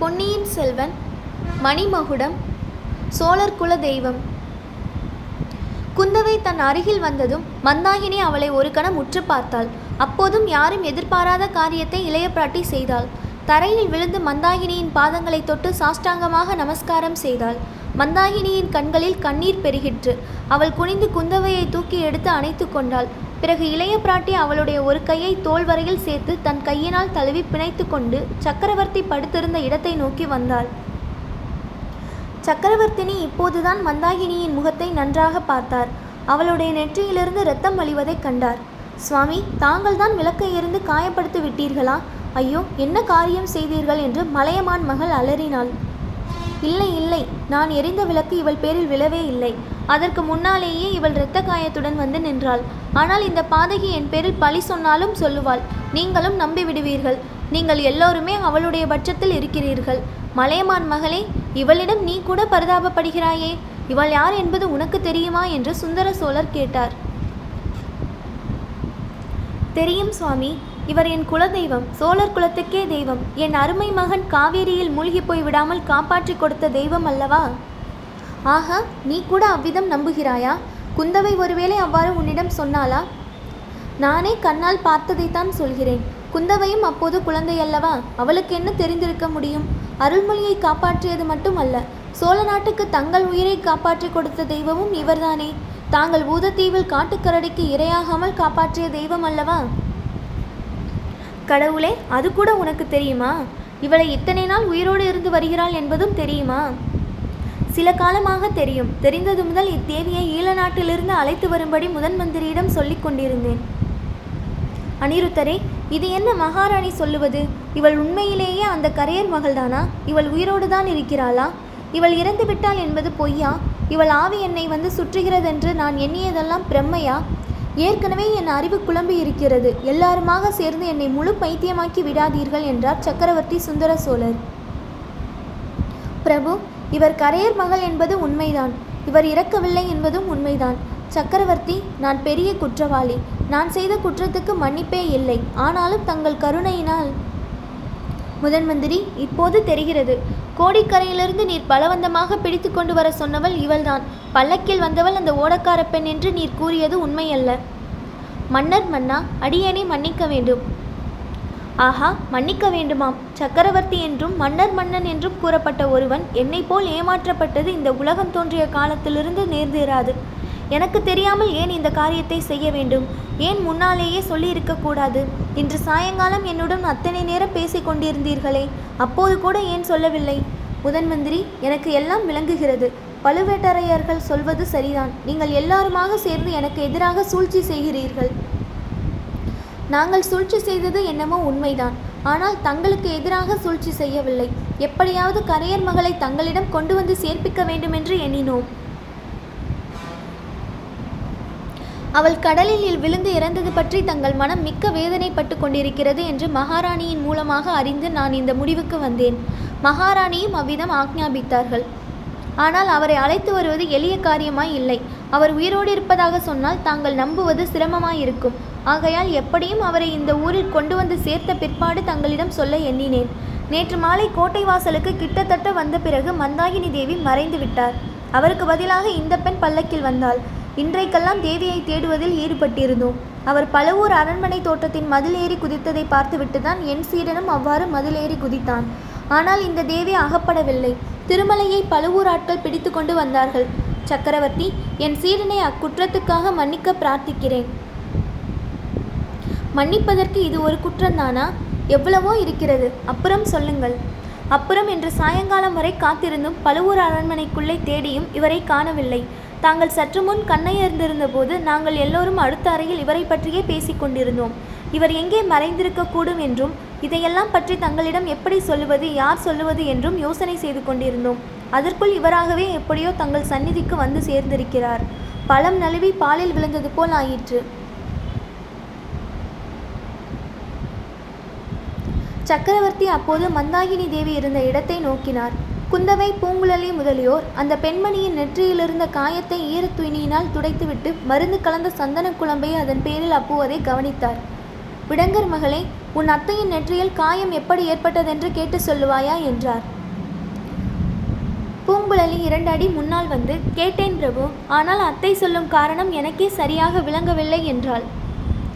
பொன்னியின் செல்வன் மணிமகுடம் சோழர் குல தெய்வம். குந்தவை தன் அருகில் வந்ததும் மந்தாகினி அவளை ஒரு கணம் உற்று பார்த்தாள். அப்போதும் யாரும் எதிர்பாராத காரியத்தை இளையப்பிராட்டி செய்தாள். தரையில் விழுந்து மந்தாகினியின் பாதங்களை தொட்டு சாஷ்டாங்கமாக நமஸ்காரம் செய்தாள். மந்தாகினியின் கண்களில் கண்ணீர் பெருகிற்று. அவள் குனிந்து குந்தவையை தூக்கி எடுத்து அணைத்து கொண்டாள். பிறகு இளைய பிராட்டி அவளுடைய ஒரு கையை தோல் வரையில் சேர்த்து தன் கையினால் தழுவி பிணைத்து கொண்டு சக்கரவர்த்தி படுத்திருந்த இடத்தை நோக்கி வந்தாள். சக்கரவர்த்தினி இப்போதுதான் மந்தாகினியின் முகத்தை நன்றாக பார்த்தார். அவளுடைய நெற்றியிலிருந்து ரத்தம் வழிவதைக் கண்டார். சுவாமி தாங்கள் தான் விளக்கை எறிந்து காயப்படுத்தி விட்டீர்களா? ஐயோ என்ன காரியம் செய்தீர்கள்? என்று மலையமான் மகள் அலறினாள். இல்லை இல்லை நான் எரிந்த விளக்கு இவள் பேரில் விழவே இல்லை. அதற்கு முன்னாலேயே இவள் இரத்த காயத்துடன் வந்து நின்றாள். ஆனால் இந்த பாதகி என் பேரில் பழி சொன்னாலும் சொல்லுவாள். நீங்களும் நம்பி விடுவீர்கள். நீங்கள் எல்லோருமே அவளுடைய பட்சத்தில் இருக்கிறீர்கள். மலையமான் மகளே இவளிடம் நீ கூட பரிதாபப்படுகிறாயே. இவள் யார் என்பது உனக்கு தெரியுமா? என்று சுந்தர சோழர் கேட்டார். தெரியும் சுவாமி. இவர் என் குலதெய்வம். சோழர் குலத்துக்கே தெய்வம். என் அருமை மகன் காவேரியில் மூழ்கி போய் விடாமல் காப்பாற்றி கொடுத்த தெய்வம் அல்லவா? ஆஹா நீ கூட அவ்விதம் நம்புகிறாயா? குந்தவை ஒருவேளை அவ்வாறு உன்னிடம் சொன்னாளா? நானே கண்ணால் பார்த்ததைத்தான் சொல்கிறேன். குந்தவையும் அப்போது குழந்தை அல்லவா அவளுக்கு என்ன தெரிந்திருக்க முடியும்? அருள்மொழியை காப்பாற்றியது மட்டுமல்ல. சோழ நாட்டுக்கு தங்கள் உயிரை காப்பாற்றி கொடுத்த தெய்வமும் இவர்தானே. தாங்கள் பூதத்தீவில் காட்டுக்கரடிக்கு இரையாகாமல் காப்பாற்றிய தெய்வம் அல்லவா கடவுளே அது கூட உனக்கு தெரியுமா? இவளை இத்தனை நாள் உயிரோடு இருந்து வருகிறாள் என்பதும் தெரியுமா? சில காலமாக தெரியும். தெரிந்தது முதல் இத்தேவியை ஈழ நாட்டிலிருந்து அழைத்து வரும்படி முதன் மந்திரியிடம் சொல்லிக் கொண்டிருந்தேன். அனிருத்தரே இது என்ன மகாராணி சொல்லுவது? இவள் உண்மையிலேயே அந்த கரையர் மகள்தானா? இவள் உயிரோடு தான் இருக்கிறாளா? இவள் இறந்து விட்டாள் என்பது பொய்யா? இவள் ஆவி என்னை வந்து சுற்றுகிறதென்று நான் எண்ணியதெல்லாம் பிரம்மையா? ஏற்கனவே என் அறிவு குழம்பி இருக்கிறது. எல்லாருமாக சேர்ந்து என்னை முழு பைத்தியமாக்கி விடாதீர்கள் என்றார் சக்கரவர்த்தி சுந்தர சோழர். பிரபு இவர் கரையர் மகள் என்பது உண்மைதான். இவர் இறக்கவில்லை என்பதும் உண்மைதான். சக்கரவர்த்தி நான் பெரிய குற்றவாளி. நான் செய்த குற்றத்துக்கு மன்னிப்பே இல்லை. ஆனாலும் தங்கள் கருணையினால் முதன்மந்திரி இப்போது தெரிகிறது. கோடிக்கரையிலிருந்து நீர் பலவந்தமாக பிடித்து கொண்டு வர சொன்னவள் இவள்தான். பல்லக்கில் வந்தவள் அந்த ஓடக்கார பெண் என்று நீர் கூறியது உண்மையல்ல. மன்னர் மன்னா அடியேனை மன்னிக்க வேண்டும். ஆஹா மன்னிக்க வேண்டுமாம். சக்கரவர்த்தி என்றும் மன்னர் மன்னன் என்றும் கூறப்பட்ட ஒருவன் என்னை போல் ஏமாற்றப்பட்டது இந்த உலகம் தோன்றிய காலத்திலிருந்து நேர்ந்தேராது எனக்கு தெரியாமல் ஏன் இந்த காரியத்தை செய்ய வேண்டும்? ஏன் முன்னாலேயே சொல்லியிருக்க கூடாது? இன்று சாயங்காலம் என்னுடன் அத்தனை நேரம் பேசிக் கொண்டிருந்தீர்களே அப்போது கூட ஏன் சொல்லவில்லை? முதன் மந்திரி எனக்கு எல்லாம் விளங்குகிறது. பழுவேட்டரையர்கள் சொல்வது சரிதான். நீங்கள் எல்லாருமாக சேர்ந்து எனக்கு எதிராக சூழ்ச்சி செய்கிறீர்கள். நாங்கள் சூழ்ச்சி செய்தது என்னமோ உண்மைதான். ஆனால் தங்களுக்கு எதிராக சூழ்ச்சி செய்யவில்லை. எப்படியாவது கரையர் மகளை தங்களிடம் கொண்டு வந்து சேர்ப்பிக்க வேண்டுமென்று எண்ணினோம். அவள் கடலில் விழுந்து இறந்தது பற்றி தங்கள் மனம் மிக்க வேதனைப்பட்டு கொண்டிருக்கிறது என்று மகாராணியின் மூலமாக அறிந்து நான் இந்த முடிவுக்கு வந்தேன். மகாராணியும் அவ்விதம் ஆக்ஞாபித்தார்கள். ஆனால் அவரை அழைத்து வருவது எளிய காரியமாய் இல்லை. அவர் உயிரோடு இருப்பதாக சொன்னால் தாங்கள் நம்புவது சிரமமாயிருக்கும். ஆகையால் எப்படியும் அவரை இந்த ஊரில் கொண்டு வந்து சேர்த்த பிற்பாடு தங்களிடம் சொல்ல எண்ணினேன். நேற்று மாலை கோட்டை வாசலுக்கு கிட்டத்தட்ட வந்த பிறகு மந்தாகினி தேவி மறைந்து விட்டார். அவருக்கு பதிலாக இந்த பெண் பல்லக்கில் வந்தாள். இன்றைக்கெல்லாம் தேவியை தேடுவதில் ஈடுபட்டிருந்தோம். அவர் பழுவூர் அரண்மனை தோட்டத்தின் மதில் ஏறி குதித்ததை பார்த்துவிட்டு தான் என் சீடனும் அவ்வாறு மதில் ஏறி குதித்தான். ஆனால் இந்த தேவி அகப்படவில்லை. திருமலையை பழுவூர் ஆட்கள் பிடித்து கொண்டு வந்தார்கள். சக்கரவர்த்தி என் சீடனை அக்குற்றத்துக்காக மன்னிக்க பிரார்த்திக்கிறேன். மன்னிப்பதற்கு இது ஒரு குற்றந்தானா? எவ்வளவோ இருக்கிறது. அப்புறம் சொல்லுங்கள். அப்புறம் என்று சாயங்காலம் வரை காத்திருந்தும் பழுவூர் அரண்மனைக்குள்ளே தேடியும் இவரை காணவில்லை. தாங்கள் சற்று முன் கண்ணையர்ந்திருந்த போது நாங்கள் எல்லோரும் அடுத்த அறையில் இவரை பற்றியே பேசிக் கொண்டிருந்தோம். இவர் எங்கே மறைந்திருக்கக்கூடும் என்றும் இதையெல்லாம் பற்றி தங்களிடம் எப்படி சொல்லுவது யார் சொல்லுவது என்றும் யோசனை செய்து கொண்டிருந்தோம். அதற்குள் இவராகவே எப்படியோ தங்கள் சந்நிதிக்கு வந்து சேர்ந்திருக்கிறார். பழம் நழுவி பாலில் விழுந்தது போல் ஆயிற்று. சக்கரவர்த்தி அப்போது மந்தாகினி தேவி இருந்த இடத்தை நோக்கினார். குந்தவை பூங்குழலி முதலியோர் அந்த பெண்மணியின் நெற்றியிலிருந்த காயத்தை ஈரத் துணியினால் துடைத்துவிட்டு மருந்து கலந்த சந்தன குழம்பை அதன் பேரில் அப்புவதை கவனித்தார். விடங்கர் மகளே உன் அத்தையின் நெற்றியில் காயம் எப்படி ஏற்பட்டதென்று கேட்டு சொல்லுவாயா? என்றார். பூங்குழலி இரண்டு அடி முன்னால் வந்து கேட்டேன் பிரபு ஆனால் அத்தை சொல்லும் காரணம் எனக்கே சரியாக விளங்கவில்லை என்றாள்.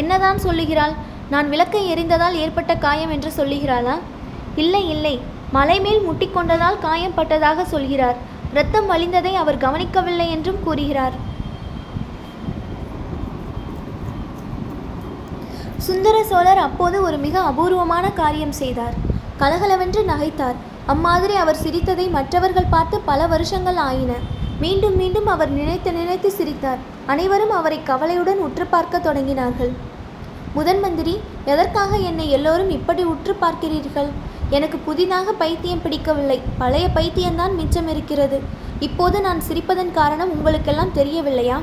என்னதான் சொல்லுகிறாள்? நான் விளக்கை எரிந்ததால் ஏற்பட்ட காயம் என்று சொல்லுகிறாளா? இல்லை இல்லை. மலை மேல் முட்டிக்கொண்டதால் காயம் பட்டதாக சொல்கிறார். இரத்தம் வழிந்ததை அவர் கவனிக்கவில்லை என்றும் கூறுகிறார். சுந்தர சோழர் அப்போது ஒரு மிக அபூர்வமான காரியம் செய்தார். கலகலவென்று நகைத்தார். அம்மாதிரி அவர் சிரித்ததை மற்றவர்கள் பார்த்து பல வருஷங்கள் ஆயின. மீண்டும் மீண்டும் அவர் நினைத்து நினைத்து சிரித்தார். அனைவரும் அவரை கவலையுடன் உற்று பார்க்க தொடங்கினார்கள். முதன் மந்திரி எதற்காக என்னை எல்லோரும் இப்படி உற்று பார்க்கிறீர்கள்? எனக்கு புதிதாக பைத்தியம் பிடிக்கவில்லை. பழைய பைத்தியம்தான் மிச்சம் இருக்கிறது. இப்போது நான் சிரிப்பதன் காரணம் உங்களுக்கெல்லாம் தெரியவில்லையா?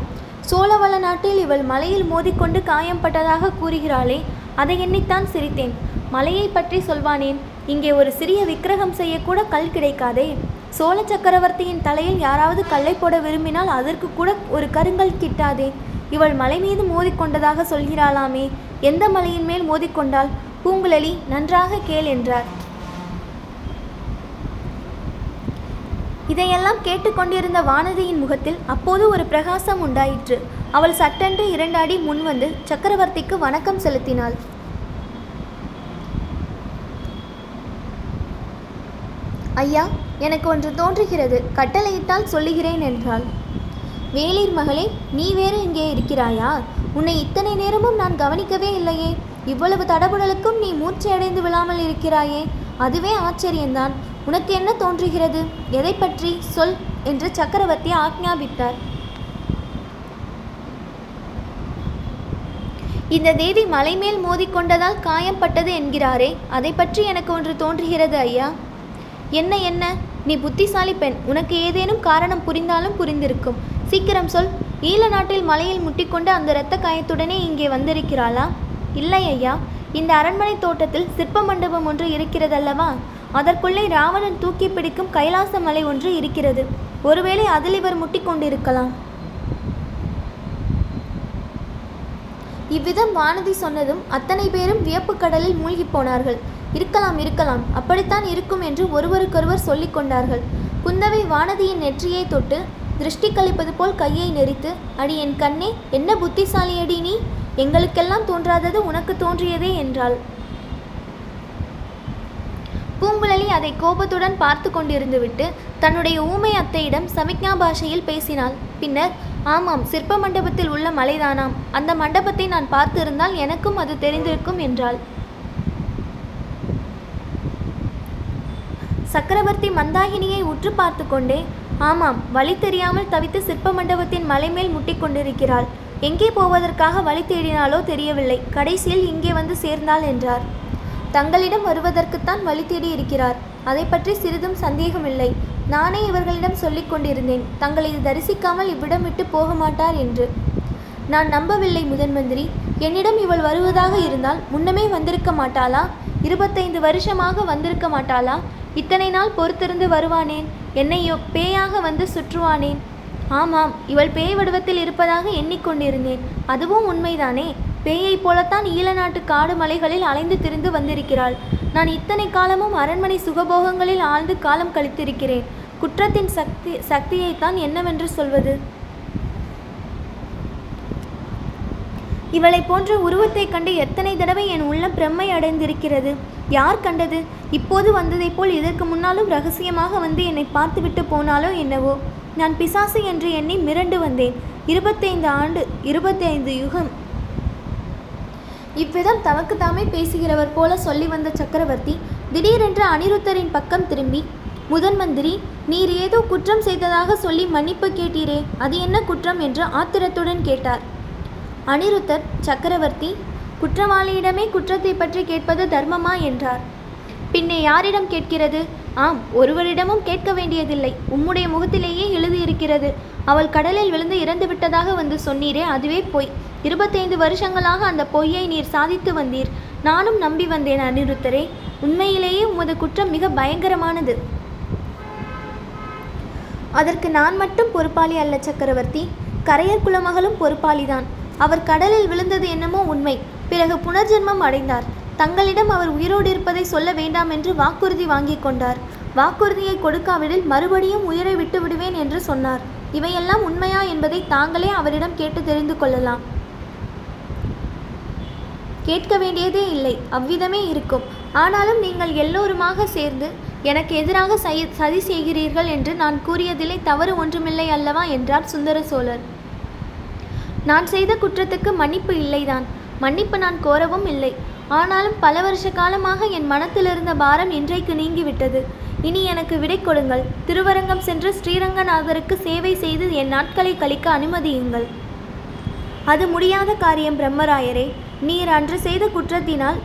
சோழவள நாட்டில் இவள் மலையில் மோதிக்கொண்டு காயம்பட்டதாக கூறுகிறாளே அதை எண்ணித்தான் சிரித்தேன். மலையை பற்றி சொல்வானேன் இங்கே ஒரு சிறிய விக்கிரகம் செய்யக்கூட கல் கிடைக்காதே. சோழ சக்கரவர்த்தியின் தலையில் யாராவது கல்லை போட விரும்பினால் அதற்கு கூட ஒரு கருங்கல் கிட்டாதே. இவள் மலை மீது மோதிக்கொண்டதாக சொல்கிறாளாமே. எந்த மலையின் மேல் மோதிக்கொண்டாள் பூங்குழலி நன்றாக கேள் என்றார். இதையெல்லாம் கேட்டுக்கொண்டிருந்த வானதியின் முகத்தில் அப்போது ஒரு பிரகாசம் உண்டாயிற்று. அவள் சட்டென்று இரண்டு அடி முன் வந்து சக்கரவர்த்திக்கு வணக்கம் செலுத்தினாள். ஐயா எனக்கு ஒன்று தோன்றுகிறது. கட்டளையிட்டால் சொல்லுகிறேன் என்றாள். வேளிர் மகளே நீ வேறு இங்கே இருக்கிறாயா? உன்னை இத்தனை நேரமும் நான் கவனிக்கவே இல்லையே. இவ்வளவு தடபுடலுக்கும் நீ மூச்சையடைந்து விழாமல் இருக்கிறாயே. அதுவே ஆச்சரியம்தான். உனக்கு என்ன தோன்றுகிறது? எதை பற்றி சொல் என்று சக்கரவர்த்தி ஆக்ஞாபித்தார். இந்த தேவி மலை மேல் மோதிக்கொண்டதால் காயம்பட்டது என்கிறாரே. அதை பற்றி எனக்கு ஒன்று தோன்றுகிறது ஐயா. என்ன என்ன? நீ புத்திசாலி பெண். உனக்கு ஏதேனும் காரணம் புரிந்தாலும் புரிந்திருக்கும். சீக்கிரம் சொல். ஈழ நாட்டில் மலையில் முட்டிக்கொண்டு அந்த இரத்த காயத்துடனே இங்கே வந்திருக்கிறாளா? இல்லை ஐயா. இந்த அரண்மனை தோட்டத்தில் சிற்ப மண்டபம் ஒன்று இருக்கிறதல்லவா? அதற்குள்ளே ராவணன் தூக்கி பிடிக்கும் கைலாச மலை ஒன்று இருக்கிறது. ஒருவேளை அதில் இவர் முட்டிக்கொண்டிருக்கலாம். இவ்விதம் வானதி சொன்னதும் அத்தனை பேரும் வியப்பு கடலில் மூழ்கிப் போனார்கள். இருக்கலாம் இருக்கலாம். அப்படித்தான் இருக்கும் என்று ஒருவருக்கொருவர் சொல்லிக் கொண்டார்கள். குந்தவை வானதியின் நெற்றியை தொட்டு திருஷ்டி கழிப்பது போல் கையை நெரித்து அடி என் கண்ணே என்ன புத்திசாலியடி நீ? எங்களுக்கெல்லாம் தோன்றாதது உனக்கு தோன்றியதே என்றாள். பூங்குழலி அதை கோபத்துடன் பார்த்து கொண்டிருந்துவிட்டு தன்னுடைய ஊமை அத்தையிடம் சமிக்ஞா பாஷையில் பேசினாள். பின்னர் ஆமாம் சிற்ப மண்டபத்தில் உள்ள மலைதானாம். அந்த மண்டபத்தை நான் பார்த்திருந்தால் எனக்கும் அது தெரிந்திருக்கும் என்றாள். சக்கரவர்த்தி மந்தாகினியை உற்று பார்த்து கொண்டே ஆமாம் வழி தெரியாமல் தவித்து சிற்ப மண்டபத்தின் மலை மேல் முட்டிக்கொண்டிருக்கிறாள். எங்கே போவதற்காக வழி தேடினாலோ தெரியவில்லை. கடைசியில் இங்கே வந்து சேர்ந்தாள் என்றார். தங்களிடம் வருவதற்குத்தான் வழி தேடி இருக்கிறார். அதை பற்றி சிறிதும் சந்தேகமில்லை. நானே இவர்களிடம் சொல்லிக் கொண்டிருந்தேன். தங்களை தரிசிக்காமல் இவ்விடம் விட்டு போக மாட்டார் என்று. நான் நம்பவில்லை முதன் மந்திரி. என்னிடம் இவள் வருவதாக இருந்தால் முன்னமே வந்திருக்க மாட்டாளா? இருபத்தைந்து வருஷமாக வந்திருக்க மாட்டாளா? இத்தனை நாள் பொறுத்திருந்து வருவானேன். என்னையோ பேயாக வந்து சுற்றுவானேன். ஆமாம் இவள் பேய் வடிவத்தில் இருப்பதாக எண்ணிக்கொண்டிருந்தேன். அதுவும் உண்மைதானே? பேயைப் போலத்தான் ஈழ நாட்டு காடு மலைகளில் அலைந்து திரிந்து வந்திருக்கிறாள். நான் இத்தனை காலமும் அரண்மனை சுகபோகங்களில் ஆழ்ந்து காலம் கழித்திருக்கிறேன். குற்றத்தின் சக்தி சக்தியைத்தான் என்னவென்று சொல்வது? இவளை போன்ற உருவத்தைக் கண்டு எத்தனை தடவை என் உள்ளம் பிரம்மை அடைந்திருக்கிறது? யார் கண்டது? இப்போது வந்ததைப் போல் இதற்கு முன்னாலும் ரகசியமாக வந்து என்னை பார்த்துவிட்டு போனாலோ என்னவோ? நான் பிசாசு என்று எண்ணி மிரண்டு வந்தேன். இருபத்தைந்து ஆண்டு இருபத்தைந்து யுகம். இவ்விதம் தமக்கு தாமே பேசுகிறவர் போல சொல்லி வந்த சக்கரவர்த்தி திடீரென்று அனிருத்தரின் பக்கம் திரும்பி முதன் மந்திரி நீர் ஏதோ குற்றம் செய்ததாக சொல்லி மன்னிப்பு கேட்டீரே அது என்ன குற்றம்? என்று ஆத்திரத்துடன் கேட்டார். அனிருத்தர் சக்கரவர்த்தி குற்றவாளியிடமே குற்றத்தை பற்றி கேட்பது தர்மமா என்றார். பின்னே யாரிடம் கேட்கிறது? ஆம் ஒருவரிடமும் கேட்க வேண்டியதில்லை. உம்முடைய முகத்திலேயே எழுதியிருக்கிறது. அவள் கடலில் விழுந்து இறந்து விட்டதாக வந்து சொன்னீரே அதுவே பொய். இருபத்தைந்து வருஷங்களாக அந்த பொய்யை நீர் சாதித்து வந்தீர். நானும் நம்பி வந்தேன் அனிருத்தரே. உண்மையிலேயே உமது குற்றம் மிக பயங்கரமானது. அதற்கு நான் மட்டும் பொறுப்பாளி அல்ல சக்கரவர்த்தி. கரையர் குலமகளும் பொறுப்பாளிதான். அவர் கடலில் விழுந்தது என்னமோ உண்மை. பிறகு புனர்ஜென்மம் அடைந்தார். தங்களிடம் அவர் உயிரோடு இருப்பதை சொல்ல வேண்டாம் என்று வாக்குறுதி வாங்கிக் கொண்டார். வாக்குறுதியை கொடுக்காவிடில் மறுபடியும் உயிரை விட்டு விடுவேன் என்று சொன்னார். இவையெல்லாம் உண்மையா என்பதை தாங்களே அவரிடம் கேட்டு தெரிந்து கொள்ளலாம். கேட்க வேண்டியதே இல்லை. அவ்விதமே இருக்கும். ஆனாலும் நீங்கள் எல்லோருமாக சேர்ந்து எனக்கு எதிராக சதி செய்கிறீர்கள் என்று நான் கூறியதிலே தவறு ஒன்றுமில்லை அல்லவா என்றார் சுந்தர சோழர். நான் செய்த குற்றத்துக்கு மன்னிப்பு இல்லைதான். மன்னிப்பு நான் கோரவும் இல்லை. ஆனாலும் பல வருஷ காலமாக என் மனத்திலிருந்த பாரம் இன்றைக்கு நீங்கிவிட்டது. இனி எனக்கு விடை கொடுங்கள். திருவரங்கம் சென்று ஸ்ரீரங்கநாதருக்கு சேவை செய்து என் நாட்களை கழிக்க அனுமதியுங்கள். அது முடியாத காரியம் பிரம்மராயரே. நீர் அன்று செய்த குற்றத்தினால்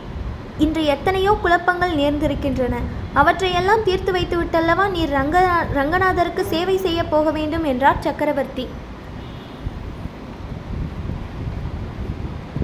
இன்று எத்தனையோ குழப்பங்கள் நேர்ந்திருக்கின்றன. அவற்றையெல்லாம் தீர்த்து வைத்து விட்டல்லவா நீர் ரங்க ரங்கநாதருக்கு சேவை செய்ய போக வேண்டும் என்றார் சக்கரவர்த்தி.